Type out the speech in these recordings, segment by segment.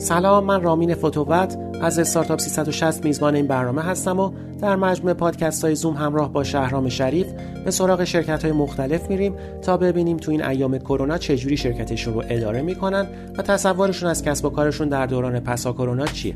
سلام من رامین فوتوبت از استارتاپ 360 میزبان این برنامه هستم و در مجموع پادکست های زوم همراه با شهرام شریف به سراغ شرکت های مختلف میریم تا ببینیم تو این ایام کرونا چجوری شرکتشون رو اداره می‌کنن و تصورشون از کسب و کارشون در دوران پسا کرونا چیه.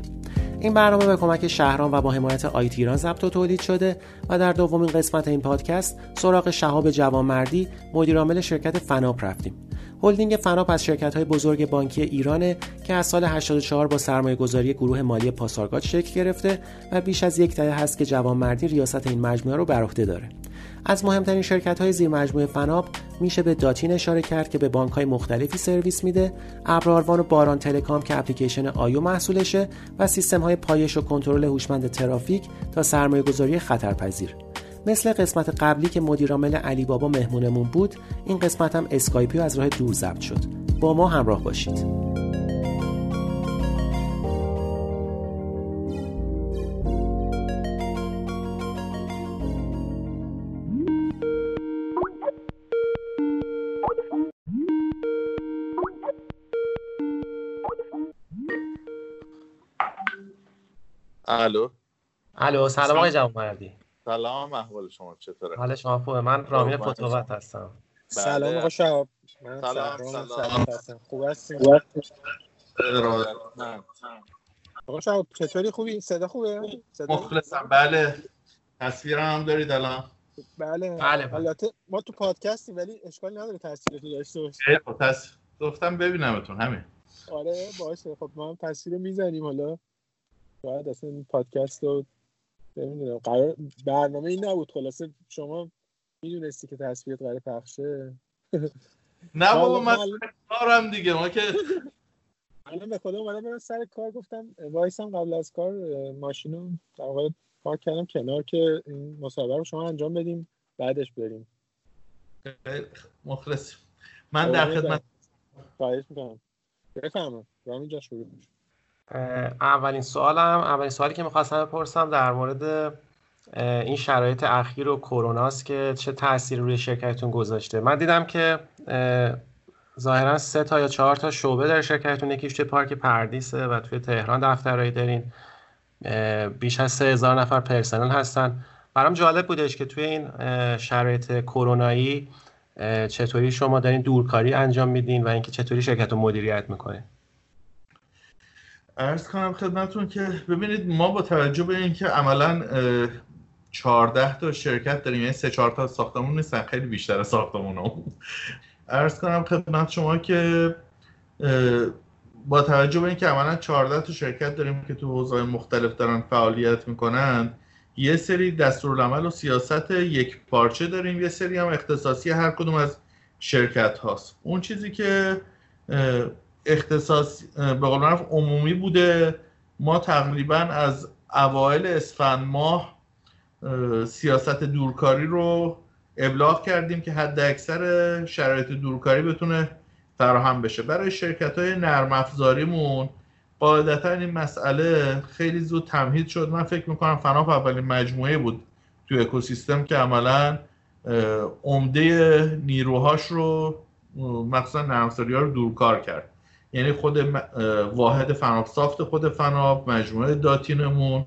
این برنامه به کمک شهرام و با حمایت آیت ایران ضبط و تولید شده و در دومین قسمت این پادکست سراغ شهاب جوانمردی مدیرعامل شرکت فناپ رفتیم. هلدینگ فناپ از شرکت های بزرگ بانکی ایرانه که از سال 84 با سرمایه گذاری گروه مالی پاسارگاد شکل گرفته و بیش از یک دهه هست که جوانمردی ریاست این مجموعه رو بر عهده داره. از مهمترین شرکت های زیر مجموعه فناپ میشه به داتین اشاره کرد که به بانک های مختلفی سرویس میده، ابر آروان و باران تلکام که اپلیکیشن آیو محصولشه و سیستم های پایش و کنترل هوشمند ترافیک تا سرمایه گذاری خطرپذیر. مثل قسمت قبلی که مدیرعامل علی بابا مهمونمون بود این قسمت هم اسکایپی از راه دور ضبط شد. با ما همراه باشید. الو؟ الو سلام آقای جوانمردی سلام احوال شما چطوره؟ حال شما خوبه. من رامین فتوبت هستم. سلام آقا شهاب من سلام، سلام. هستم. خوب هستین؟ من آقا شهاب چطوری؟ خوبی؟ صدا خوبه؟ صدا مخلصم. بله. تصویرم هم دارید الان. بله. بله، بله. البته ما تو پادکستیم ولی اشکال نداره تصویر تو داشته باشه ای خب،. گفتم ببینمتون همین. آره باشه. خب ما هم تصویر می‌زنیم حالا. باید اصلا این پادکست رو نمی‌دونم. قرار برنامه این نبود. خلاصه شما می‌دونستی که تصویرت قرار پخشه. نه بابا من کارم دیگه. ما که الان به خدا اومدم برم سر کار گفتم وایسم قبل از کار اه، ماشین رو در واقع پارک کردم کنار که این مسابقه رو شما انجام بدیم بعدش بریم. مخلص من در قربونت خدمت خواهش می‌کنم. بفهمم رامین جان شروع کن. اولین سوالم اولین سوالی که می‌خواستم بپرسم در مورد این شرایط اخیر و کروناست که چه تأثیری روی شرکتتون گذاشته. من دیدم که اه، ظاهرا سه تا یا چهار تا شعبه در شرکتتون یکیش توی پارک پردیسه و توی تهران دفترهایی دارین. بیش از سه هزار نفر پرسنل هستن. برام جالب بودش که توی این شرایط کرونایی چطوری شما دارین دورکاری انجام میدین و اینکه چطوری شرکت رو مدیریت می‌کنین. ارز کنم خدمتون که ببینید ما با توجه به اینکه عملا اه، 14 تا شرکت داریم یعنی 3 4 تا ساختمون نیستن خیلی بیشتر از ساختمون ارز کنم خدمت شما که با توجه به اینکه عملا 14 تا شرکت داریم که تو حوزه‌های مختلف دارن فعالیت می‌کنن یه سری دستورالعمل و سیاست یک پارچه داریم یه سری هم اختصاصی هر کدوم از شرکت هاست. اون چیزی که اختصاص به قول معروف عمومی بوده. ما تقریبا از اوایل اسفند ماه اه، سیاست دورکاری رو ابلاغ کردیم که حد اکثر شرایط دورکاری بتونه فراهم بشه. برای شرکت های نرم افزاریمون قاعدتا این مسئله خیلی زود تمهید شد. من فکر می‌کنم فناپ اولین مجموعه بود تو اکوسیستم که عملا عمده نیروهاش رو مخصوصا نرم‌افزاری‌ها رو دورکار کرد. یعنی خود واحد فناپ سافت خود فناپ مجموعه داتینمون.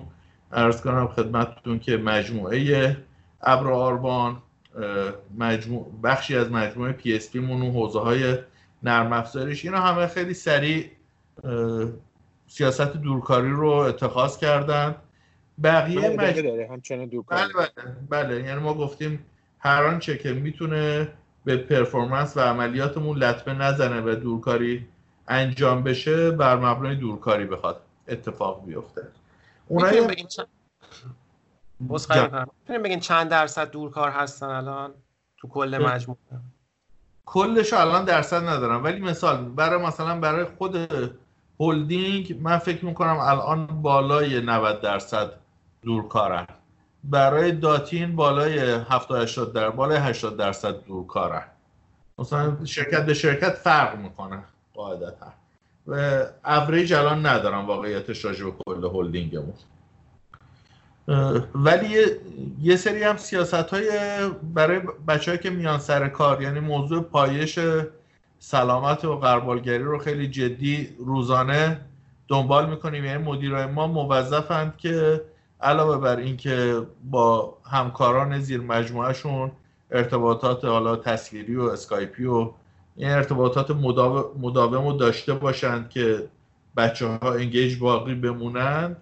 عرض کنم خدمتتون که مجموعه ابر آروان مجموع بخشی از مجموعه PSP مون و حوزه های نرم افزاریش اینا همه خیلی سریع سیاست دورکاری رو اتخاذ کردن. بقیه ادامه مج... داره همچنان دور کار بله بله بله. یعنی ما گفتیم هر آنچه که می‌تونه به پرفورمنس و عملیاتمون لطمه نزنه و دورکاری انجام بشه بر مبنای دورکاری بخواد اتفاق بیفته. اونایی بگین چند بگین چند درصد دورکار هستن الان تو کل مجموعه؟ کلش الان درصد ندارم ولی مثال برای مثلا برای خود هلدینگ من فکر می‌کنم الان بالای 90 درصد دورکارن. برای داتین بالای 70 80 در بالای 80 درصد دورکارن. مثلا شرکت به شرکت فرق می‌کنه. قاعدتا. و اوریج الان ندارم واقعیتش راجع به کل هلدینگمون ولی یه, یه سری هم سیاست های برای بچه که میان سر کار یعنی موضوع پایش سلامت و قربالگری رو خیلی جدی روزانه دنبال می‌کنیم. یعنی مدیرای ما موظفند که علاوه بر اینکه با همکاران زیر مجموعهشون ارتباطات حالا تصویری و اسکایپی و این ارتباطات مداوم رو داشته باشند که بچه ها انگیج باقی بمونند.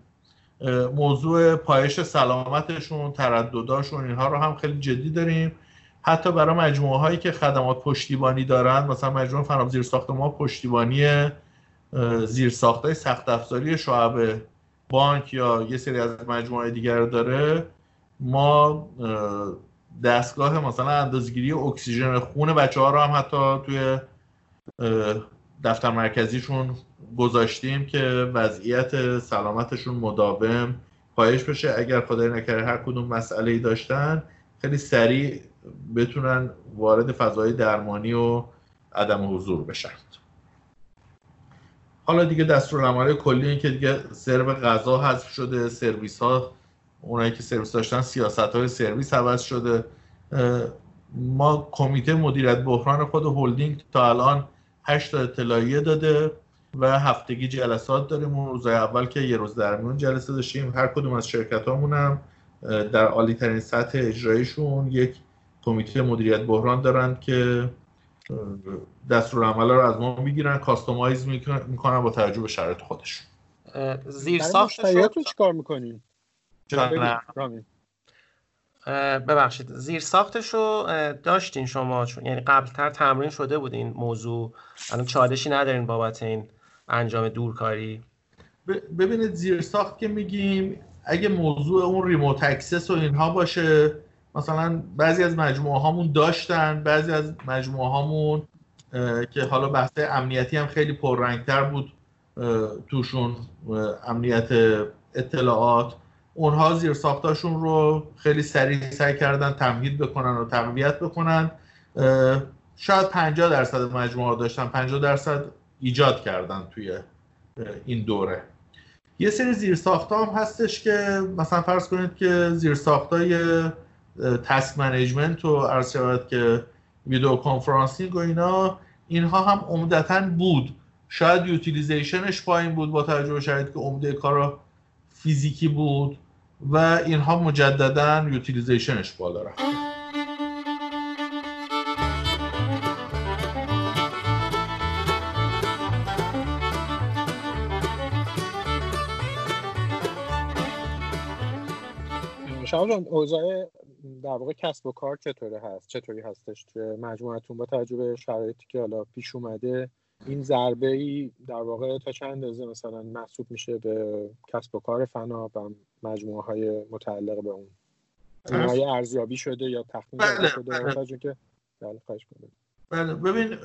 موضوع پایش سلامتشون تردداشون اینها رو هم خیلی جدی داریم. حتی برای مجموعه هایی که خدمات پشتیبانی دارند مثلا مجموعه فناب زیر ساخت ما پشتیبانی زیر ساخت سخت افزاری شعب بانک یا یه سری از مجموعه دیگر داره. ما دستگاه مثلا اندازگیری اکسیژن خون بچه ها رو هم حتی توی دفتر مرکزیشون گذاشتیم که وضعیت سلامتشون مداوم پایش بشه. اگر خدای نکرده هر کدوم مسئله ای داشتن خیلی سریع بتونن وارد فضای درمانی و عدم حضور بشن. حالا دیگه دستورالعمل کلی این که دیگه سرو غذا حذف شده سرویس ها اونایی که سرویس داشتن سیاست های سرویس عوض شده. ما کمیته مدیریت بحران خود هلدینگ تا الان هشت تا اطلاعیه داده و هفتگی جلسات داریم اون روزای اول که یه روز در میون جلسه داشتیم. هر کدوم از شرکت هم در عالی ترین سطح اجرایشون یک کمیته مدیریت بحران دارن که دستور عمل رو از ما می‌گیرن کاستومایز می‌کنن با توجه به شرایط خودشون. زیر ساختش رو چیکار می‌کنین؟ ببخشید زیر ساختش رو داشتین شما؟ چون یعنی قبلتر تمرین شده بود این موضوع. الان چالشی ندارین بابت این انجام دورکاری. ببینید زیر ساخت که میگیم اگه موضوع اون remote access و اینها باشه مثلا بعضی از مجموعه هامون داشتن بعضی از مجموعه هامون که حالا بحث امنیتی هم خیلی پررنگتر بود توشون امنیت اطلاعات. اونها زیر ساختاشون رو خیلی سریع سعی کردن تمهید بکنن و تقویت بکنن. شاید 50 درصد مجموعه داشتن 50 درصد ایجاد کردن توی این دوره. یه سری زیر هم هستش که مثلا فرض کنید که زیر های task management و عرض شود که video conferencing و اینا اینها هم عمدتا بود. شاید utilization ش پایین بود با توجه به شرایطی که عمده کارا فیزیکی بود. و اینها مجددا utilization ش بالا رفت. شما جان اوضاع در واقع کسب و کار چطوری هست؟ چطوری هستش؟ توی مجموعتون با تجربه شرایطی که حالا پیش اومده این ضربه ای در واقع تا چند اندازه مثلا محسوب میشه به کسب و کار فنا و مجموعه های متعلق به اون؟ های ارزیابی شده یا تخمین بله، شده؟ بله. که بله بله ببین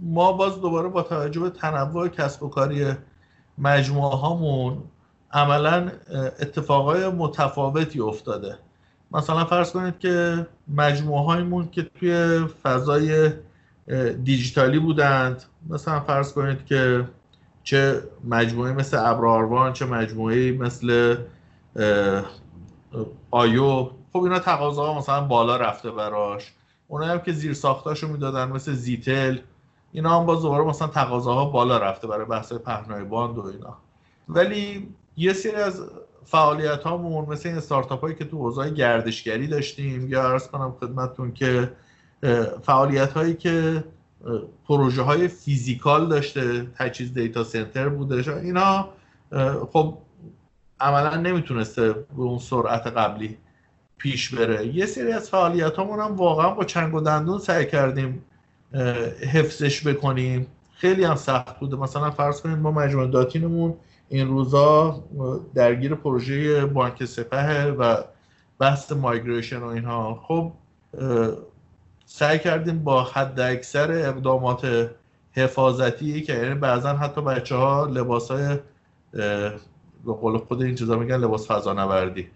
ما باز دوباره با توجه به تنوع کسب و کاری مجموعه هامون عملا اتفاقای متفاوتی افتاده. مثلا فرض کنید که مجموعه هایمون که توی فضای دیجیتالی بودند. مثلا فرض کنید که چه مجموعه مثل ابراروان چه مجموعه مثل آیو. خب اینا تقاضاها مثلا بالا رفته براش. اونایی هم که زیر ساختاشو می‌دادن مثل زیتل. اینا هم باز دوباره مثلا تقاضاها بالا رفته برای بحث پهنای باند و اینا. ولی یه سری از فعالیت هامون مثل این استارتاپ هایی که تو حوزه گردشگری داشتیم یا عرض کنم خدمتتون که فعالیت هایی که پروژه های physical داشته تجهیز data center بوده اینا خب عملا نمی‌تونسته به اون سرعت قبلی پیش بره. یه سری از فعالیت هم واقعا با چنگ و دندون سعی کردیم حفظش بکنیم. خیلی هم سخت بوده. مثلا فرض کنید ما مجموعه داتینمون این روزا درگیر پروژه بانک سپه و بحث مایگریشن و اینها. خب سعی کردیم با حد اکثر اقدامات حفاظتی که یعنی بعضا حتی بچه ها لباس های به قول خود این چیزا میگن لباس فضانوردی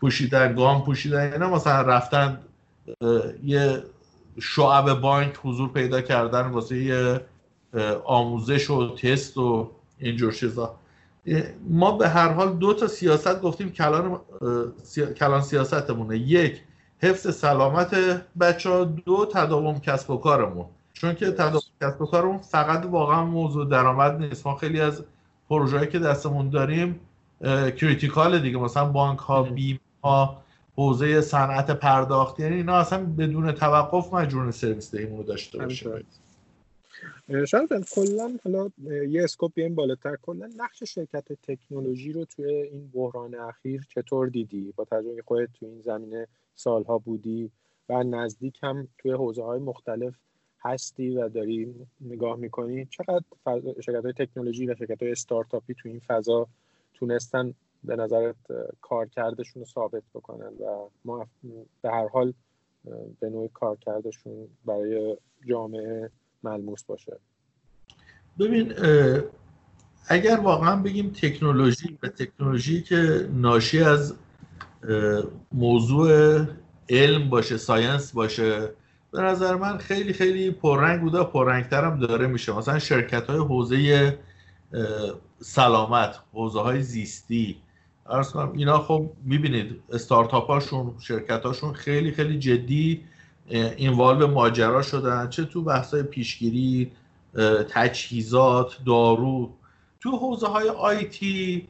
پوشیدن گام پوشیدن اینا مثلا رفتن یه شعبه بانک حضور پیدا کردن واسه یه آموزش و تست و اینجور چیزا. ما به هر حال دو تا سیاست گفتیم کلان, کلان سیاستمونه. یک حفظ سلامت بچه ها دو تداوم کسب و کارمون. چون که تداوم کسب و کارمون فقط واقعا موضوع درآمد نیست. ما خیلی از پروژه‌ای که دستمون داریم critical دیگه. مثلا بانک ها بیمه ها حوزه صنعت پرداخت یعنی اینا اصلا بدون توقف مجبور سرویس دهیمون رو داشته باشه شاید کلا حالا یه اسکوپ بیایم بالاتر کلا نقش شرکت تکنولوژی رو توی این بحران اخیر چطور دیدی؟ با توجه خودت تو این زمینه سالها بودی و نزدیک هم توی حوزه های مختلف هستی و داری نگاه می‌کنی چقدر شرکت های تکنولوژی و شرکت های استارتاپی تو این فضا تونستن به نظرت کارکردشون رو ثابت بکنن و ما به هر حال به نوع کارکردشون برای جامعه ملموس باشه. ببین اگر واقعا بگیم تکنولوژی و تکنولوژی که ناشی از موضوع علم باشه ساینس باشه به نظر من خیلی خیلی پررنگ بوده پررنگتر هم داره میشه. مثلا شرکت های حوزه سلامت حوزه های زیستی. ارز کنم اینا خب می‌بینید استارتاپ هاشون شرکت هاشون خیلی خیلی جدی اینوالو ماجرا شدن چه تو بحث پیشگیری تجهیزات دارو. تو حوزه های آیتی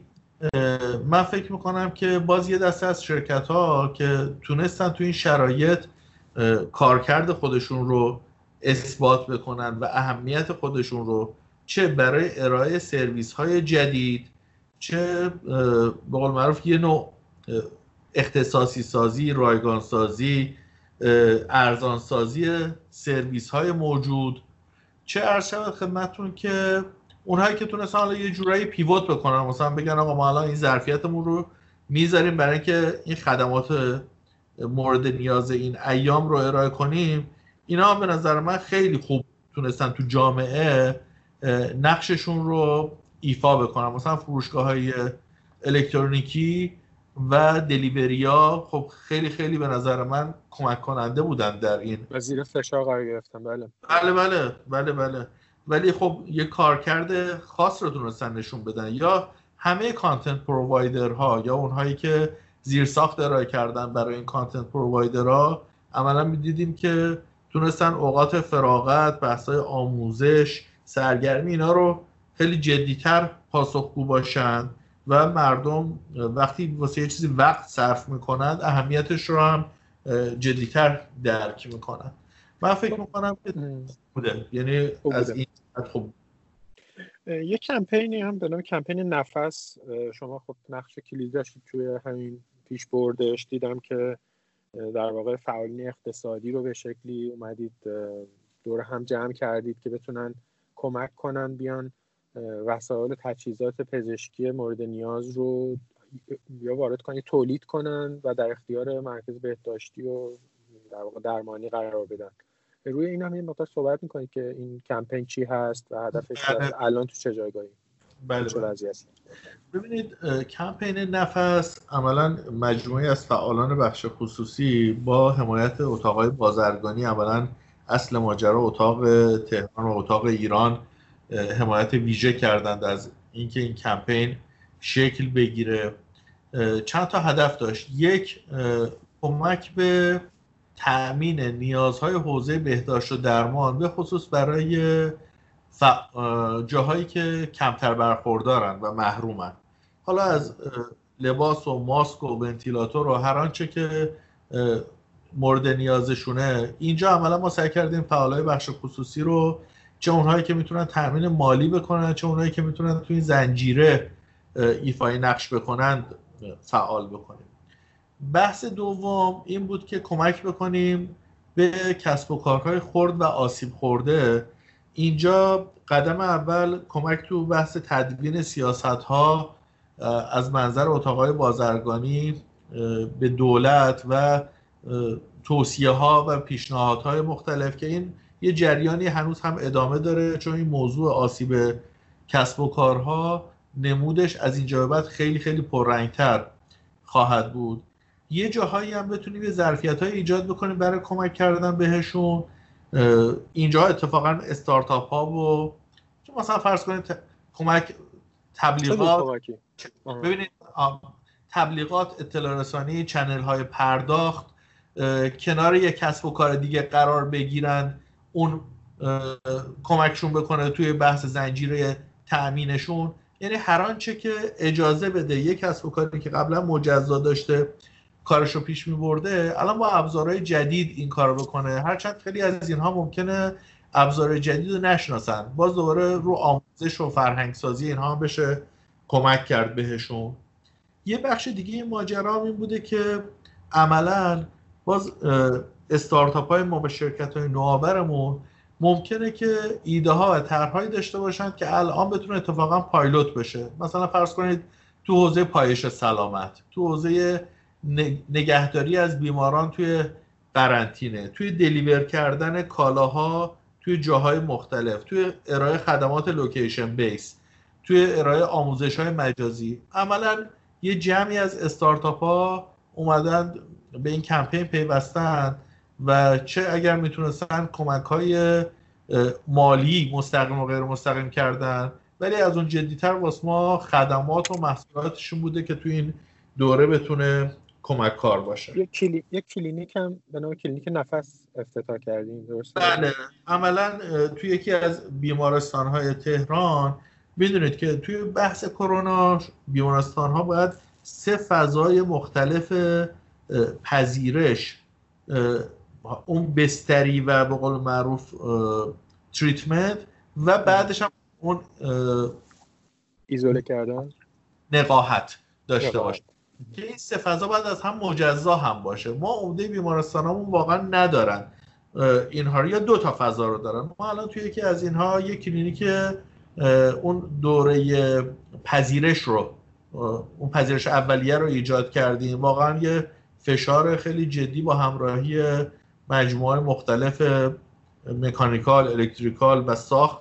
من فکر می‌کنم که باز یه دسته از شرکت ها که تونستن تو این شرایط کارکرد خودشون رو اثبات بکنن و اهمیت خودشون رو چه برای ارائه سرویس های جدید چه به قول معروف یه نوع اختصاصی سازی رایگان سازی ارزان سازی سرویس های موجود. چه عرض شود خدمتتون که اونهایی که تونستن حالا یه جورایی پیوت بکنن مثلا بگن آقا ما الان این ظرفیتمون رو می‌ذاریم برای اینکه این خدمات مورد نیاز این ایام رو ارائه کنیم. اینا هم به نظر من خیلی خوب تونستن تو جامعه نقششون رو ایفا بکنن. مثلا فروشگاه های الکترونیکی و دلیوریا خب خیلی خیلی به نظر من کمک کننده بودن در این. و زیر فشار قرار گرفتن. بله. بله بله بله بله. ولی خب یه کارکرد خاص رو تونستن نشون بدن. یا همه کانتنت پرووایدرها یا اونهایی که زیر ساخت ارائه کردن برای این کانتنت پرووایدرها عملا می‌دیدیم که تونستن اوقات فراغت بحثای آموزش سرگرمی اینا رو خیلی جدیتر پاسخگو باشن. و مردم وقتی واسه یه چیزی وقت صرف می‌کنند اهمیتش رو هم جدیتر درک می‌کنن. من فکر می‌کنم که بوده. یعنی از این خوب یه کمپینی هم به نام کمپین نفس شما خب نقش داشتید توی همین پیش بردش. دیدم که در واقع فعالین اقتصادی رو به شکلی اومدید دور هم جمع کردید که بتونن کمک کنن بیان. وسایل تجهیزات پزشکی مورد نیاز رو یا وارد کنن تولید کنن و در اختیار مرکز بهداشتی و در واقع درمانی قرار بدن روی این هم یه مقدار صحبت می‌کنید که این کمپین چی هست و هدفش بله. الان تو چه جایگاهی بله, بله. ببینید کمپین نفس عملا مجموعی از فعالان بخش خصوصی با حمایت اتاقای بازرگانی عملا اصل ماجرا اتاق تهران و اتاق ایران حمایت ویژه کردند از اینکه این کمپین شکل بگیره. چند تا هدف داشت. یک کمک به تأمین نیازهای حوزه بهداشت و درمان به خصوص برای جاهایی که کمتر برخوردارن و محرومن. حالا از لباس و ماسک و ونتیلاتور و هر آنچه که مورد نیازشونه. اینجا عملا ما سعی کردیم فعالای بخش خصوصی رو چه اونهایی که می‌تونن تامین مالی بکنن چه اونهایی که می‌تونن توی زنجیره ایفای نقش بکنند فعال بکنیم. بحث دوم این بود که کمک بکنیم به کسب و کارهای خرد و آسیب خورده. اینجا قدم اول کمک تو بحث تدوین سیاست ها از منظر اتاقای بازرگانی به دولت و توصیه ها و پیشنهادهای مختلف که این یه جریانی هنوز هم ادامه داره چون این موضوع آسیب کسب و کارها نمودش از اینجا به بعد خیلی خیلی پررنگتر خواهد بود. یه جاهایی هم بتونیم یه ظرفیت های ایجاد بکنیم برای کمک کردن بهشون. اینجا اتفاقا استارتاپ ها و مثلا فرض کنید کمک تبلیغات ببینید تبلیغات اطلاع رسانی چنل های پرداخت کنار یک کسب و کار دیگه قرار بگیرن. اون کمکشون بکنه توی بحث زنجیره تأمینشون. یعنی هر آنچه که اجازه بده یک کسب و کاری که قبلا مجزا داشته کارشو پیش می برده الان با ابزارهای جدید این کار بکنه. هرچند خیلی از اینها ممکنه ابزار جدید رو نشناسن. باز دوباره رو آموزش و فرهنگ سازی اینها بشه کمک کرد بهشون. یه بخش دیگه این ماجرا این بوده که عملا باز استارتاپ های ما به شرکت های نوآورمون ممکنه که ایده ها و طرحهایی داشته باشند که الان بتونه اتفاقا پایلوت بشه. مثلا فرض کنید تو حوزه پایش سلامت تو حوزه نگهداری از بیماران توی قرنطینه توی دلیور کردن کالاها توی جاهای مختلف توی ارائه خدمات لوکیشن بیس توی ارائه آموزش های مجازی. عملا یه جمعی از استارتاپ ها اومدن به این کمپین پیوستن و چه اگر می‌تونستن کمک های مالی مستقیم و غیر مستقیم کردن. ولی از اون جدیتر واسه ما خدمات و محصولاتشون بوده که تو این دوره بتونه کمک کار باشه. یک, کلی... یک کلینیک هم به نام کلینیک نفس افتتاح کردیم درست بله. عملا توی یکی از بیمارستان های تهران می‌دونید که توی بحث کرونا بیمارستان ها باید سه فضای مختلف پذیرش اون بستری و به قول معروف treatment و بعدش هم اون ایزوله کردن؟ نقاهت داشته باشه. که این سه فضا باید از هم مجزا هم باشه. ما عمده بیمارستانمون واقعا ندارن. اینها یا دو تا فضا رو دارن. ما الان توی یکی از اینها یک کلینیک اون دوره پذیرش رو اون پذیرش اولیه رو ایجاد کردیم. واقعا یه فشار خیلی جدی با همراهی مجموعه مختلف mechanical، electrical و ساخت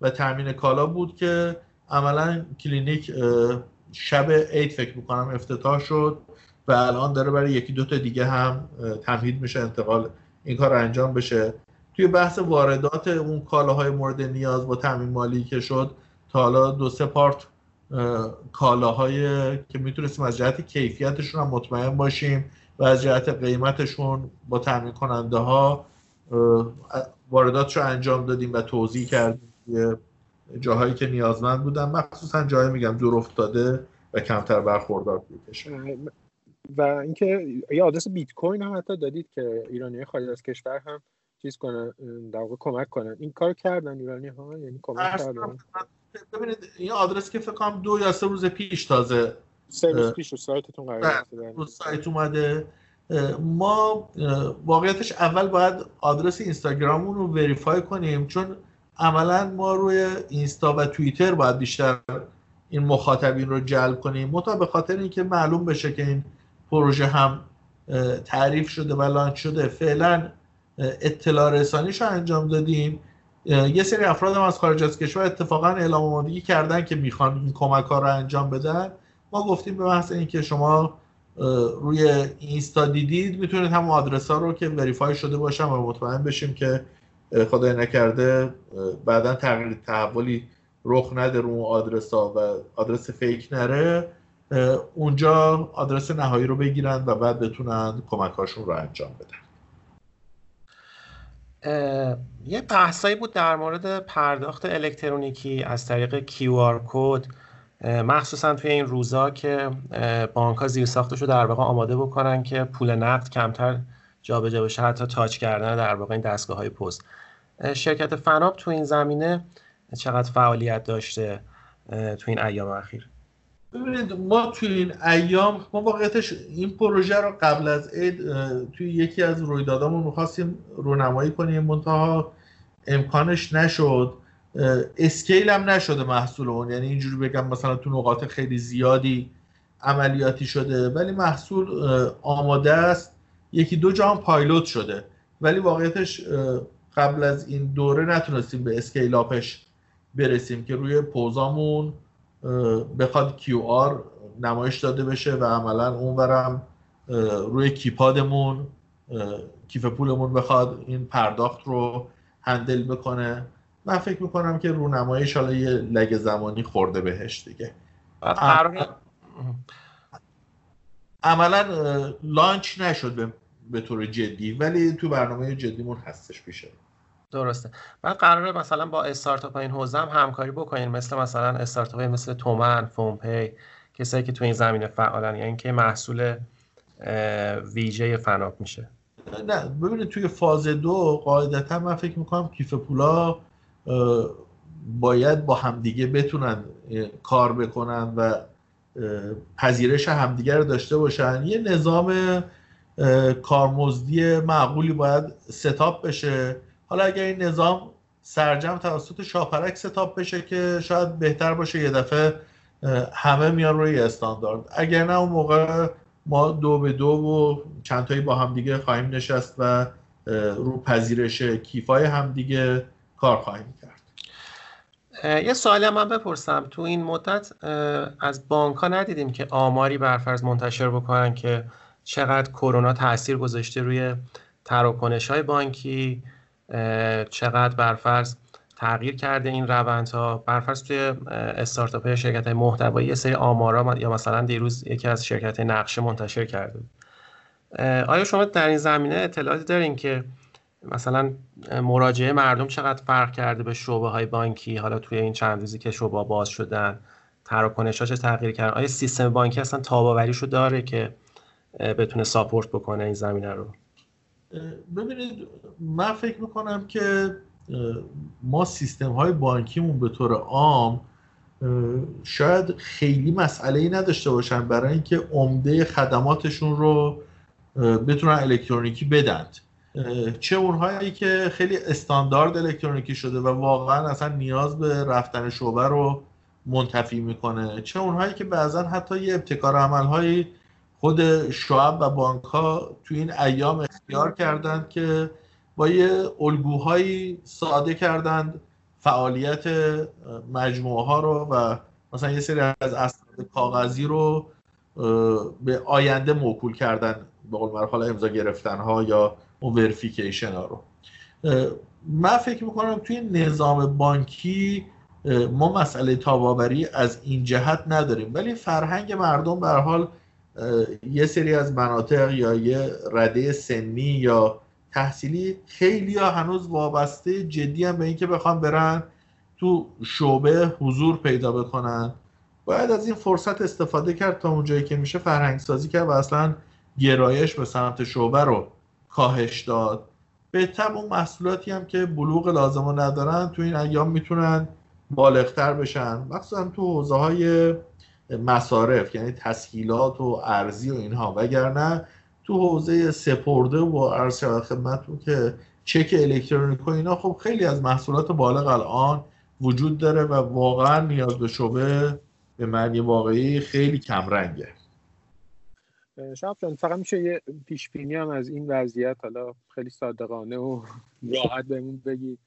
و تامین کالا بود که عملا کلینیک شب عید فکر می‌کنم افتتاح شد و الان داره برای یکی دو تا دیگه هم تمهید میشه انتقال این کار انجام بشه. توی بحث واردات اون کالاهای مورد نیاز با تامین مالی که شد تا حالا دو سه پارت کالاهای که می‌تونستیم از جهت کیفیتشون هم مطمئن باشیم. و از جهت قیمتشون با تامین کننده ها واردات رو انجام دادیم و توضیح کردیم جاهایی که نیازمند بودن. مخصوصا جایی میگم دور افتاده و کمتر برخوردار بودش و اینکه یه آدرس بیت کوین هم حتی دادید که ایرانی خارج از کشور هم چیز کنن در واقع کمک کنن این کار کردن ایرانی ها؟ یعنی کمک کردن؟ ببینید این آدرس که فکر کنم دو یا سه روز پیش تازه سه روز پیش رو سایتتون قرار سایت اومده. ما واقعیتش اول باید آدرس اینستاگراممون رو وریفای کنیم چون عملا ما روی اینستا و توییتر باید بیشتر این مخاطبین رو جلب کنیم. متا به خاطر اینکه معلوم بشه که این پروژه هم تعریف شده و لانچ شده فعلا اطلاع رسانیش رو انجام دادیم. یه سری افراد هم از خارج از کشور اتفاقا اعلام آمادگی کردن که می‌خوان این کمک ها رو انجام بدن. ما گفتیم به محض اینکه شما روی اینستا دیدید می‌تونید هم آدرس ها رو که وریفای شده باشن و مطمئن بشیم که خدای نکرده بعدا تغییر تحولی رخ نده رو آدرس ها و آدرس فیک نره اونجا آدرس نهایی رو بگیرن و بعد بتونن کمکاشون رو انجام بدن. یه بحثایی بود در مورد پرداخت الکترونیکی از طریق QR کد مخصوصا توی این روزا که بانک ها زیر ساختش رو در واقع آماده بکنن که پول نقد کمتر جابجا بشه حتی تاچ کردن در واقع این دستگاه های پست شرکت فناب تو این زمینه چقدر فعالیت داشته تو این ایام اخیر؟ ببینید ما توی این ایام ما واقعیتش این پروژه رو قبل از عید توی یکی از رویدادامون می‌خواستیم رونمایی کنیم منتها امکانش نشد. scale هم نشده محصول اون. یعنی اینجوری بگم مثلا تو نقاط خیلی زیادی عملیاتی شده. ولی محصول آماده است. یکی دو جا هم پایلوت شده. ولی واقعیتش قبل از این دوره نتونستیم به scale up ش برسیم که روی پوزامون بخواد QR نمایش داده بشه و عملا اونورم روی کیپادمون کیف پولمون بخواد این پرداخت رو handle بکنه. من فکر می‌کنم که رونماییش حالا یه lag زمانی خورده بهش دیگه. عملا launch نشد به, طور جدی ولی تو برنامه جدیمون هستش پیشه. درسته. بعد قراره مثلا با استارتاپ این حوزه هم همکاری بکنین مثل مثلا استارتاپ مثل تومن فونپی کسایی که تو این زمینه فعالن یعنی که محصول ویژه فناپ میشه. نه ببینید توی فاز دو قاعدتا من فکر می‌کنم کیف پولا باید با همدیگه بتونن کار بکنن و پذیرش همدیگه رو داشته باشن. یه نظام کارمزدی معقولی باید ستاپ بشه. حالا اگر این نظام سرجم توسط شاپرک ستاپ بشه که شاید بهتر باشه یه دفعه همه میان روی استاندارد. اگر نه اون موقع ما دو به دو و چند با همدیگه خواهیم نشست و رو پذیرش کیفای همدیگه کار خواهیم کرد. یه سوالی من بپرسم. تو این مدت از بانک ها ندیدیم که آماری برفرض منتشر بکنن که چقدر کرونا تاثیر گذاشته روی تراکنش های بانکی چقدر برفرض تغییر کرده این روندها. برفرض توی استارتاپ های شرکت های محتوایی یه سری آمارا یا مثلا دیروز یکی از شرکت نقشه منتشر کرده آیا شما در این زمینه اطلاعاتی دارین که مثلا مراجعه مردم چقدر فرق کرده به شعبه های بانکی؟ حالا توی این چند روزی که شعبه باز شدن تراکنش ها چه تغییر کردن؟ آیا سیستم بانکی اصلا تاباوریشو داره که بتونه ساپورت بکنه این زمینه رو؟ ببینید من فکر می‌کنم که ما سیستم های بانکیمون به طور عام شاید خیلی مسئله ای نداشته باشن برای اینکه عمده خدماتشون رو بتونن الکترونیکی بدند. چه اونهایی که خیلی استاندارد الکترونیکی شده و واقعا اصلا نیاز به رفتن شعبه رو منتفی می‌کنه. چه اونهایی که بعضا حتی یه ابتکار عملهایی خود شعب و بانک ها تو این ایام اختیار کردند که با یه الگوهایی ساده کردند فعالیت مجموعه ها رو و مثلا یه سری از اسناد کاغذی رو به آینده موکول کردن به قول معروف امضا گرفتن ها یا اون وریفیکیشن ها رو. من فکر می‌کنم توی نظام بانکی ما مسئله تاباوری از این جهت نداریم. ولی فرهنگ مردم به حال یه سری از مناطق یا یه رده سنی یا تحصیلی خیلی ها هنوز وابسته جدی هم به اینکه بخوام برن تو شعبه حضور پیدا بکنن. باید از این فرصت استفاده کرد تا اونجایی که میشه فرهنگ سازی کرد و اصلا گرایش به سمت شعبه رو کاهش داد. به تب اون محصولاتی هم که بلوغ لازم ندارن تو این ایام می‌تونن بالغتر بشن. مخصوصا تو حوزه های مصارف یعنی تسهیلات و ارزی و اینها. وگرنه تو حوزه سپرده و عرض شود خدمتتون که چک الکترونیک و اینا خب خیلی از محصولات بالغ الان وجود داره و واقعا نیاز به شبه به معنی واقعی خیلی کمرنگه. شب جان فقط میشه یه پیش بینی هم از این وضعیت حالا خیلی صادقانه و راحت بهمون بگی.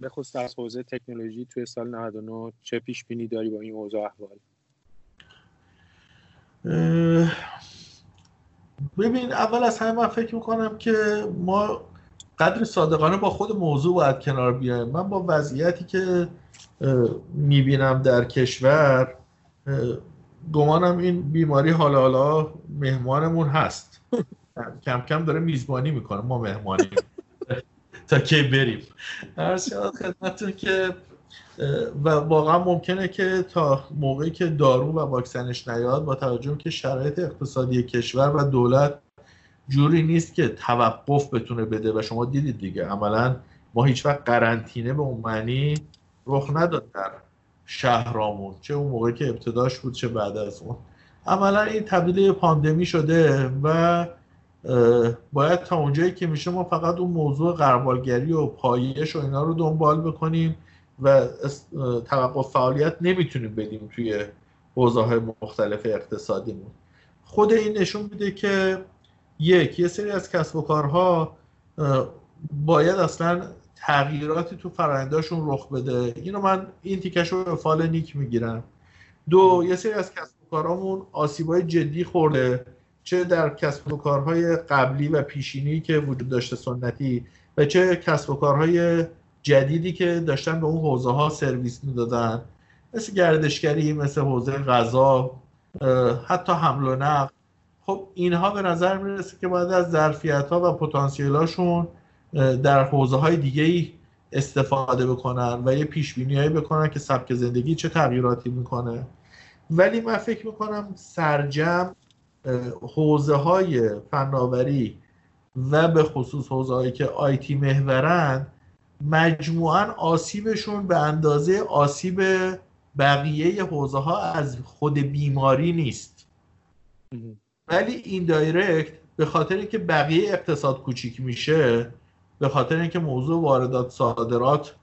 به خصوص از حوزه تکنولوژی توی سال 99 چه پیش بینی داری با این اوضاع احوال؟ ببین اول از همه من فکر می‌کنم که ما قدر صادقانه با خود موضوع باید کنار بیایم. من با وضعیتی که می‌بینم در کشور گمانم این بیماری حالا حالا مهمانمون هست. کم کم داره میزبانی می‌کنه ما مهمانی تا کی بریم؟ هر خدمتتون که و واقعا ممکنه که تا موقعی که دارو و واکسنش نیاد با توجه که شرایط اقتصادی کشور و دولت جوری نیست که توقف بتونه بده و شما دیدید دیگه. عملا ما هیچ وقت قرنطینه به اون معنی رخ نداد در شهرامون چه اون موقعی که ابتداش بود چه بعد از اون. عملا این تبدیل پاندمی شده و باید تا اونجایی که میشه ما فقط اون موضوع غربالگری و پایش و اینا رو دنبال بکنیم و توقف فعالیت نمی‌تونیم بدیم توی حوزه مختلف اقتصادیمون. خود این نشون میده که یک یه سری از کسب و کارها باید اصلا تغییراتی تو فرآینداشون رخ بده. اینو من این تیکش رو فال نیک می‌گیرم. دو یه سری از کسب و کارهامون آسیبای جدی خورده چه در کسب و کارهای قبلی و پیشینی که وجود داشته سنتی و چه کسب و کارهای جدیدی که داشتن به اون حوزه ها سرویس می‌دادن. مثل گردشگری مثل حوزه غذا حتی حمل و نقل. خب اینها به نظر می‌رسه که باید از ظرفیت ها و پتانسیل هاشون در حوزه های دیگه ای استفاده بکنن و یه پیش بینی بکنن که سبک زندگی چه تغییراتی می‌کنه. ولی من فکر می‌کنم سرجم حوزه های فناوری و به خصوص حوزه هایی که آیتی محورن مجموعا آسیبشون به اندازه آسیب بقیه حوزه ها از خود بیماری نیست. ولی این دایرکت به خاطر اینکه بقیه اقتصاد کوچیک میشه به خاطر اینکه موضوع واردات صادرات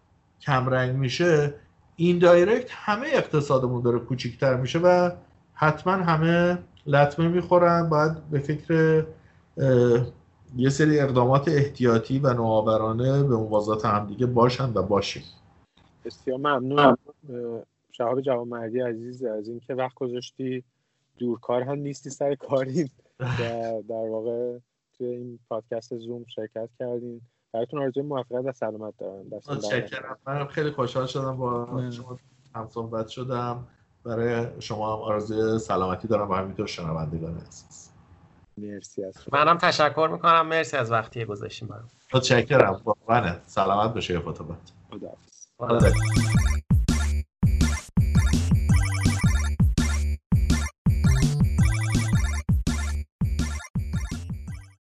کمرنگ میشه این دایرکت همه اقتصادمون داره کوچیکتر میشه و حتما همه لطمه می‌خورن. باید به فکر یه سری اقدامات احتیاطی و نوآورانه به موازات همدیگه باشن و باشیم. بسیار ممنون. شهاب جوانمردی عزیز از اینکه وقت گذاشتی. دورکار هم نیستی سر کارین در واقع توی این پادکست زوم شرکت کردین براتون آرزوی موفقیت و سلامت دارم. متشکرم. من خیلی خوشحال شدم با شما هم صحبت شدم. برای شما هم آرزوی سلامتی دارم و همینطور شنوندگان عزیز. مرسی از منم تشکر می‌کنم. مرسی از وقتی گذاشتیم برام. متشکرم. واقعا سلامت بشه فوتوبات خدا